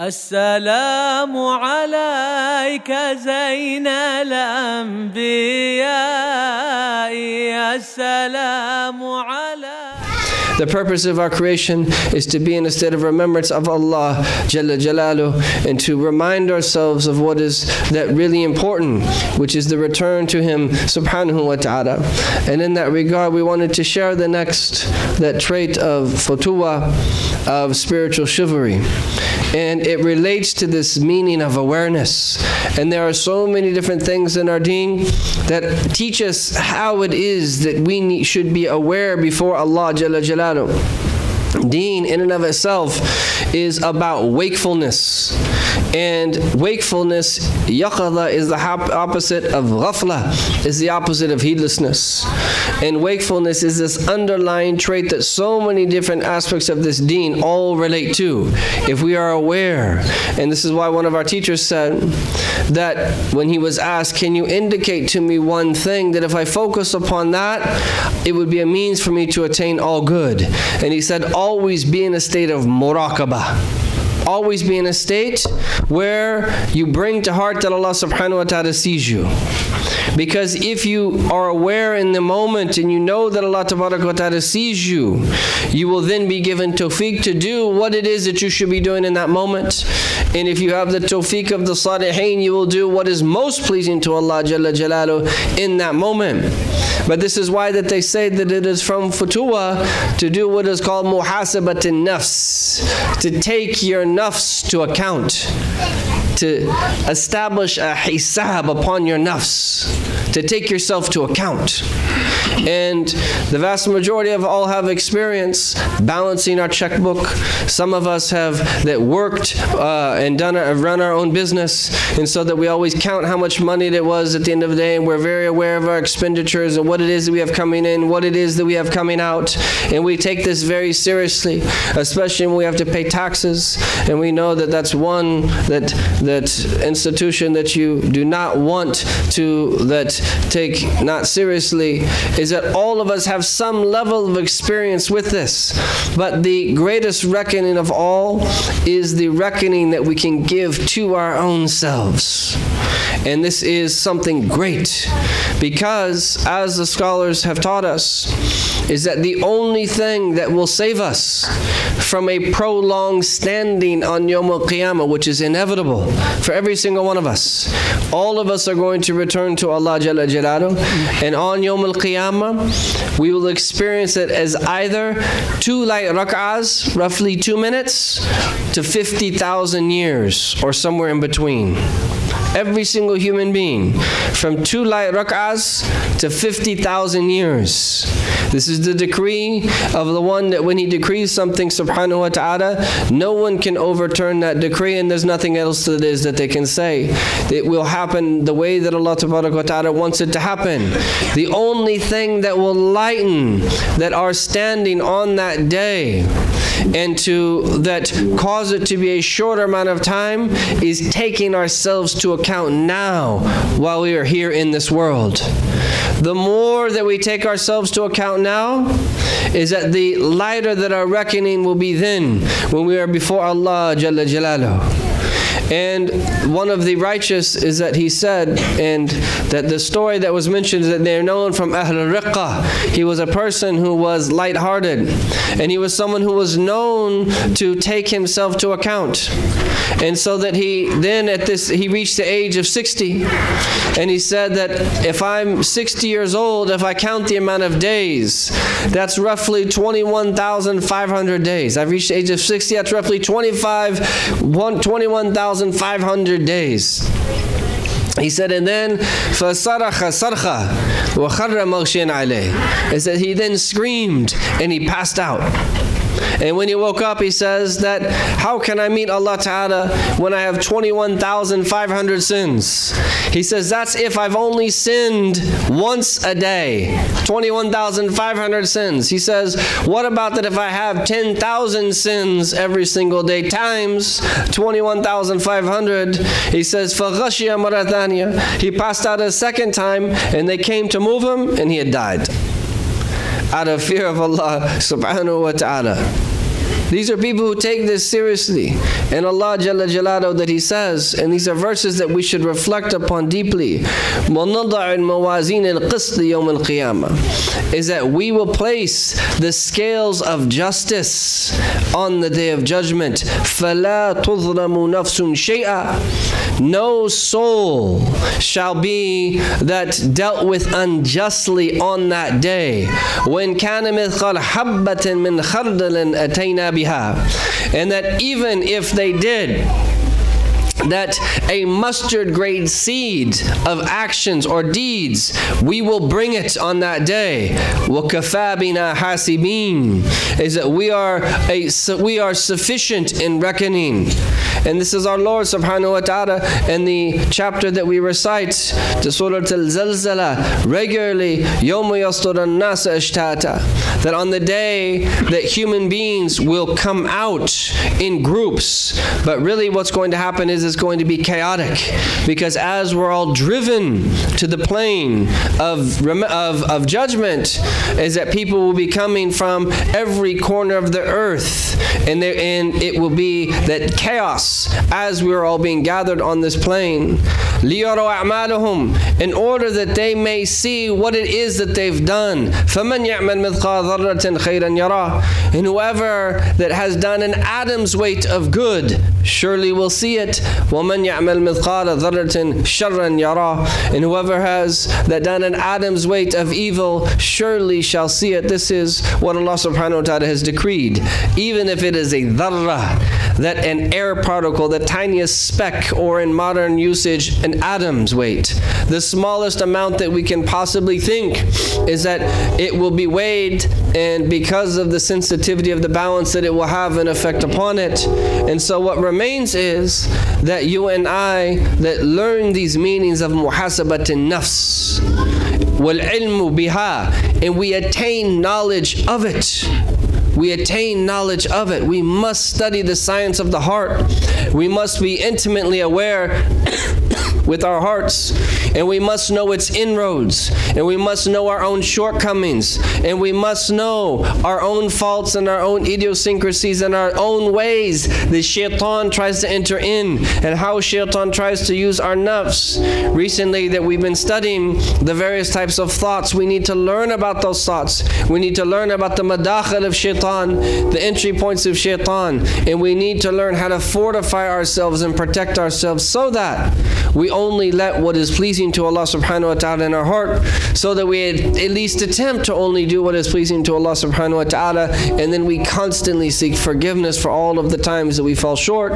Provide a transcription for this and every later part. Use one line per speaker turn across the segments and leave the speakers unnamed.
السلام عليك زين الأنبياء. السلام
The purpose of our creation is to be in a state of remembrance of Allah Jalla Jalalu and to remind ourselves of what is that really important, which is the return to Him Subhanahu wa Ta'ala. And in that regard, we wanted to share the next that trait of futuwa, of spiritual chivalry. And it relates to this meaning of awareness. And there are so many different things in our deen that teach us how it is that we should be aware before Allah Jalla Jalalu. Deen, in and of itself, is about wakefulness. And wakefulness, yaqadha, is the opposite of ghafla, is the opposite of heedlessness. And wakefulness is this underlying trait that so many different aspects of this deen all relate to. If we are aware, and this is why one of our teachers said that when he was asked, Can you indicate to me one thing that if I focus upon that, it would be a means for me to attain all good? And he said, Always be in a state of muraqabah always be in a state where you bring to heart that Allah subhanahu wa ta'ala sees you. Because if you are aware in the moment and you know that Allah wa ta'ala sees you, you will then be given tawfiq to do what it is that you should be doing in that moment. And if you have the tawfiq of the salihin, you will do what is most pleasing to Allah Jalla Jalalu in that moment. But this is why that they say that it is from futuwa to do what is called muhasabat nafs, to take your nafs to account to establish a hisab upon your nafs, to take yourself to account. And the vast majority of all have experience balancing our checkbook. Some of us have that worked uh, and done our, run our own business, and so that we always count how much money it was at the end of the day, and we're very aware of our expenditures and what it is that we have coming in, what it is that we have coming out, and we take this very seriously, especially when we have to pay taxes, and we know that that's one that that institution that you do not want to that take not seriously is that all of us have some level of experience with this. But the greatest reckoning of all is the reckoning that we can give to our own selves. And this is something great because, as the scholars have taught us, is that the only thing that will save us from a prolonged standing on Yom Al Qiyamah, which is inevitable for every single one of us. All of us are going to return to Allah Jalla and on Yom Al Qiyamah, we will experience it as either two light rak'ahs, roughly two minutes, to 50,000 years, or somewhere in between every single human being from two light rak'ahs to 50,000 years. This is the decree of the one that when he decrees something, subhanahu wa ta'ala, no one can overturn that decree and there's nothing else that is that they can say. It will happen the way that Allah wa ta'ala wants it to happen. The only thing that will lighten that are standing on that day and to that cause it to be a shorter amount of time is taking ourselves to account now while we are here in this world. The more that we take ourselves to account now, is that the lighter that our reckoning will be then when we are before Allah Jalla. And one of the righteous is that he said, and that the story that was mentioned is that they're known from Ahl Riqqa. He was a person who was light-hearted, and he was someone who was known to take himself to account. And so that he then at this he reached the age of 60, and he said that if I'm 60 years old, if I count the amount of days, that's roughly 21,500 days. I've reached the age of 60, that's roughly 25, 21,000 1,500 days. He said, and then فَصَرَخَ صَرْخَ وَخَرَّ مَغْشِيًا عَلَيْهِ He said, he then screamed and he passed out. And when he woke up, he says that, how can I meet Allah Ta'ala when I have 21,500 sins? He says, that's if I've only sinned once a day. 21,500 sins. He says, what about that if I have 10,000 sins every single day times 21,500? He says, فَغَشِيَ مَرَثَانِيَ He passed out a second time and they came to move him and he had died out of fear of Allah subhanahu wa ta'ala. These are people who take this seriously. And Allah Jalla Jalado that He says, and these are verses that we should reflect upon deeply. وَنَضَعِ الْمَوَازِينَ الْقِسْطِ يَوْمَ الْقِيَامَةِ Is that we will place the scales of justice on the day of judgment. فَلَا تُظْلَمُ نَفْسٌ شَيْئًا No soul shall be that dealt with unjustly on that day. When كَانَ مِثْقَالَ حَبَّةٍ مِّنْ خَرْدَلٍ أَتَيْنَا behalf. And that even if they did, that a mustard grade seed of actions or deeds, we will bring it on that day. وَكَفَى hasibin Is that we are, a, we are sufficient in reckoning. And this is our Lord subhanahu wa ta'ala in the chapter that we recite, the Surah Al-Zalzala, regularly, يَوْمَ يَصْدُرَ النَّاسَ أَشْتَاتًا That on the day that human beings will come out in groups, but really what's going to happen is is going to be chaotic because as we're all driven to the plane of, of, of judgment, is that people will be coming from every corner of the earth, and, there, and it will be that chaos as we're all being gathered on this plane. In order that they may see what it is that they've done. And whoever that has done an atom's weight of good surely will see it. وَمَنْ يَعْمَلْ مِثْقَالَ ذَرَّةٍ شَرًّا يَرَى And whoever has that done an atom's weight of evil surely shall see it. This is what Allah subhanahu wa ta'ala has decreed. Even if it is a dharra, that an air particle, the tiniest speck, or in modern usage, an atom's weight. The smallest amount that we can possibly think is that it will be weighed, and because of the sensitivity of the balance, that it will have an effect upon it. And so what remains is that you and I that learn these meanings of muhasabat nafs wal ilmu biha and we attain knowledge of it we attain knowledge of it. We must study the science of the heart. We must be intimately aware with our hearts. And we must know its inroads. And we must know our own shortcomings. And we must know our own faults and our own idiosyncrasies and our own ways the shaitan tries to enter in and how shaitan tries to use our nafs. Recently that we've been studying the various types of thoughts we need to learn about those thoughts. We need to learn about the madakhil of shaitan the entry points of shaitan. And we need to learn how to fortify ourselves and protect ourselves so that we only let what is pleasing to Allah subhanahu wa ta'ala in our heart so that we at least attempt to only do what is pleasing to Allah subhanahu wa ta'ala and then we constantly seek forgiveness for all of the times that we fall short.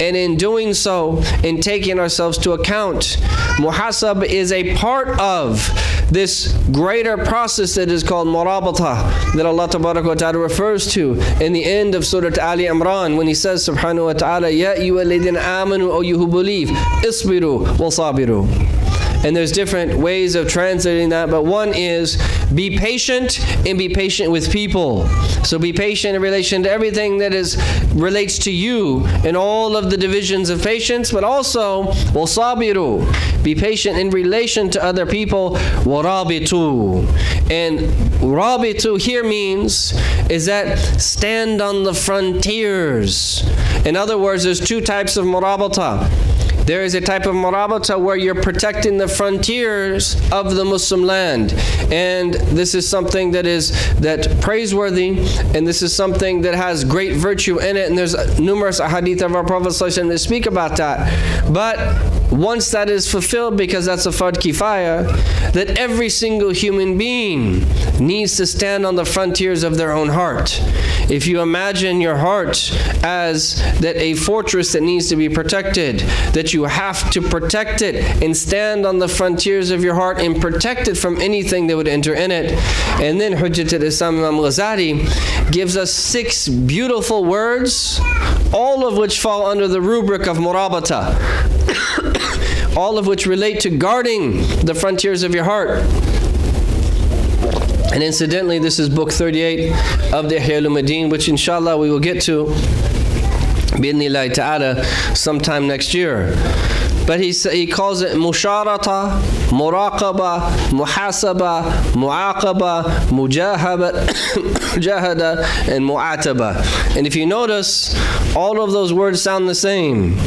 And in doing so in taking ourselves to account muhasab is a part of this greater process that is called murabata that Allah ta'ala refers to in the end of Surah Ali Imran when he says subhanahu wa ta'ala ya ayyuhalladhina amanu o you who believe isbiru wasabiru and there's different ways of translating that, but one is be patient and be patient with people. So be patient in relation to everything that is relates to you and all of the divisions of patience, but also wasabiru. Be patient in relation to other people. Warabitu. And rabitu here means is that stand on the frontiers. In other words, there's two types of murabata there is a type of murabata where you're protecting the frontiers of the Muslim land. And this is something that is that praiseworthy and this is something that has great virtue in it. And there's numerous hadith of our Prophet that speak about that. But once that is fulfilled, because that's a fard kifaya, that every single human being needs to stand on the frontiers of their own heart. If you imagine your heart as that a fortress that needs to be protected, that you have to protect it and stand on the frontiers of your heart and protect it from anything that would enter in it. And then Hujjat al-Islam Imam Ghazali gives us six beautiful words, all of which fall under the rubric of murabata. all of which relate to guarding the frontiers of your heart. And incidentally, this is book 38 of the Ihya Ulumuddin, which inshallah we will get to bi'idhnillahi ta'ala sometime next year. but he, he calls it musharata, muraqaba, muhasaba, muaqaba, mujahada, and mu'ataba. And if you notice, all of those words sound the same.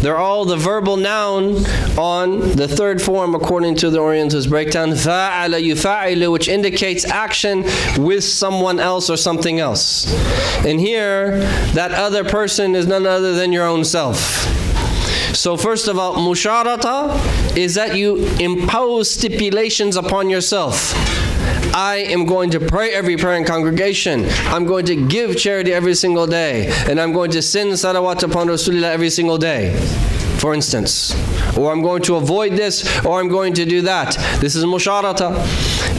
They're all the verbal noun on the third form according to the Orientalist breakdown, which indicates action with someone else or something else. And here, that other person is none other than your own self. So first of all, musharata is that you impose stipulations upon yourself. I am going to pray every prayer in congregation. I'm going to give charity every single day. And I'm going to send salawat upon Rasulullah every single day, for instance. Or I'm going to avoid this, or I'm going to do that. This is musharata.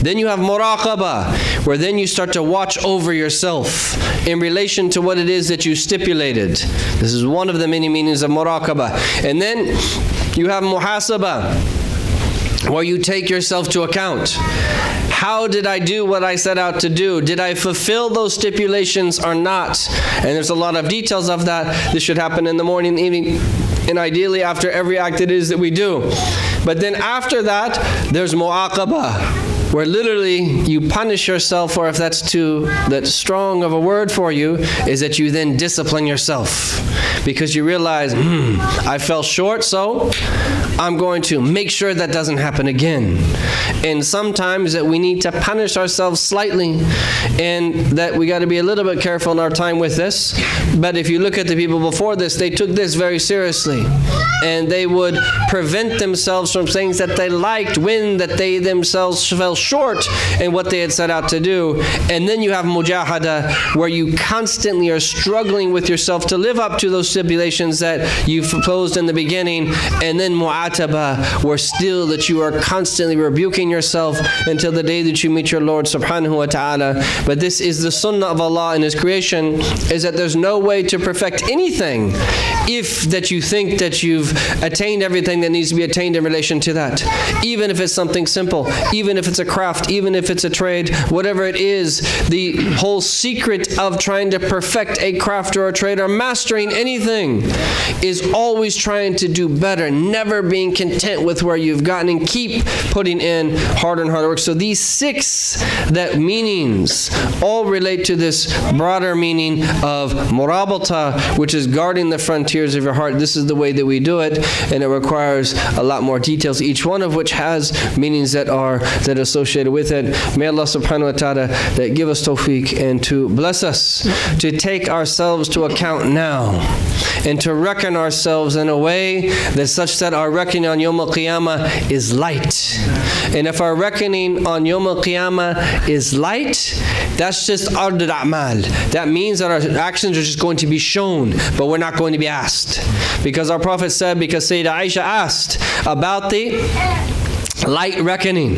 Then you have muraqaba, where then you start to watch over yourself in relation to what it is that you stipulated. This is one of the many meanings of muraqaba. And then you have muhasaba, where you take yourself to account. How did I do what I set out to do? Did I fulfill those stipulations or not? And there's a lot of details of that. This should happen in the morning, evening, and ideally after every act it is that we do. But then after that, there's mu'aqabah where literally you punish yourself, or if that's too that strong of a word for you, is that you then discipline yourself because you realize, hmm, I fell short, so I'm going to make sure that doesn't happen again. And sometimes that we need to punish ourselves slightly, and that we got to be a little bit careful in our time with this. But if you look at the people before this, they took this very seriously, and they would prevent themselves from things that they liked when that they themselves fell short in what they had set out to do. And then you have mujahada, where you constantly are struggling with yourself to live up to those stipulations that you proposed in the beginning. And then mu'ataba, where still that you are constantly rebuking yourself until the day that you meet your Lord subhanahu wa ta'ala. But this is the sunnah of Allah in His creation, is that there's no way to perfect anything if that you think that you've attained everything that needs to be attained in relation to that. Even if it's something simple, even if it's a craft, even if it's a trade, whatever it is, the whole secret of trying to perfect a craft or a trade or mastering anything is always trying to do better, never being content with where you've gotten and keep putting in harder and harder work. So these six that meanings all relate to this broader meaning of murabata, which is guarding the frontiers of your heart. This is the way that we do it, and it requires a lot more details, each one of which has meanings that are that are associated with it. May Allah subhanahu wa ta'ala that give us tawfiq and to bless us to take ourselves to account now and to reckon ourselves in a way that such that our reckoning on Yom Al-Qiyamah is light. And if our reckoning on Yom Al-Qiyamah is light, that's just ard al-a'mal. That means that our actions are just going to be shown, but we're not going to be asked. Because our Prophet said, because Sayyidah Aisha asked about the light reckoning.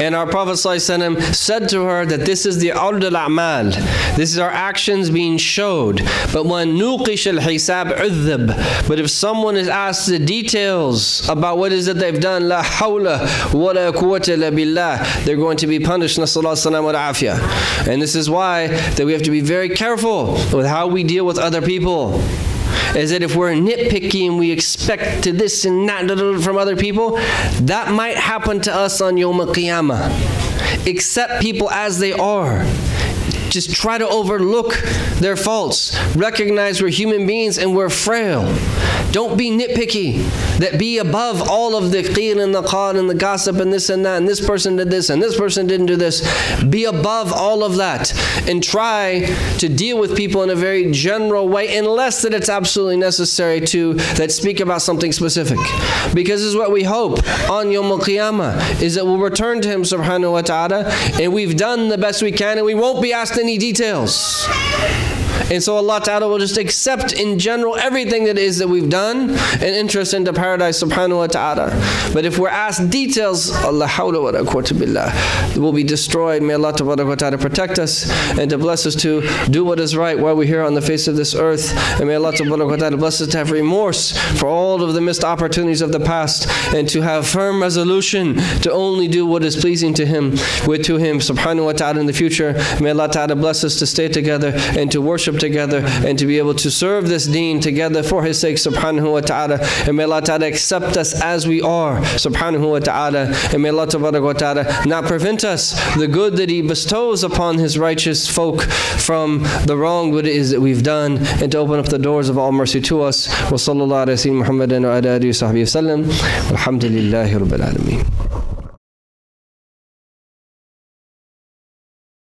And our Prophet ﷺ said to her that this is the ard al-a'mal. This is our actions being showed. But when nuqish al-hisab udhib. But if someone is asked the details about what is it they've done, la hawla wa la quwwata illa billah, they're going to be punished. Nasallallahu wa. And this is why that we have to be very careful with how we deal with other people is that if we're nitpicky and we expect to this and that from other people, that might happen to us on Yom Qiyamah. Accept people as they are just try to overlook their faults. Recognize we're human beings and we're frail. Don't be nitpicky. That be above all of the qeel and the qal and the gossip and this and that and this person did this and this person didn't do this. Be above all of that and try to deal with people in a very general way unless that it's absolutely necessary to that speak about something specific. Because this is what we hope on Yom Al-Qiyamah is that we'll return to Him subhanahu wa ta'ala and we've done the best we can and we won't be asked any details. And so Allah Ta'ala will just accept in general everything that is that we've done and enter us into paradise subhanahu wa ta'ala. But if we're asked details, Allah hawla wa quwwata billah, will be destroyed. May Allah Ta'ala protect us and to bless us to do what is right while we're here on the face of this earth. And may Allah Ta'ala bless us to have remorse for all of the missed opportunities of the past and to have firm resolution to only do what is pleasing to Him, with to Him subhanahu wa ta'ala in the future. May Allah Ta'ala bless us to stay together and to worship together and to be able to serve this deen together for His sake, subhanahu wa ta'ala. And may Allah ta'ala accept us as we are, subhanahu wa ta'ala. And may Allah ta'ala not prevent us the good that He bestows upon His righteous folk from the wrong what it is that we've done and to open up the doors of all mercy to us. Wa sallallahu. Alhamdulillahi rabbil alameen.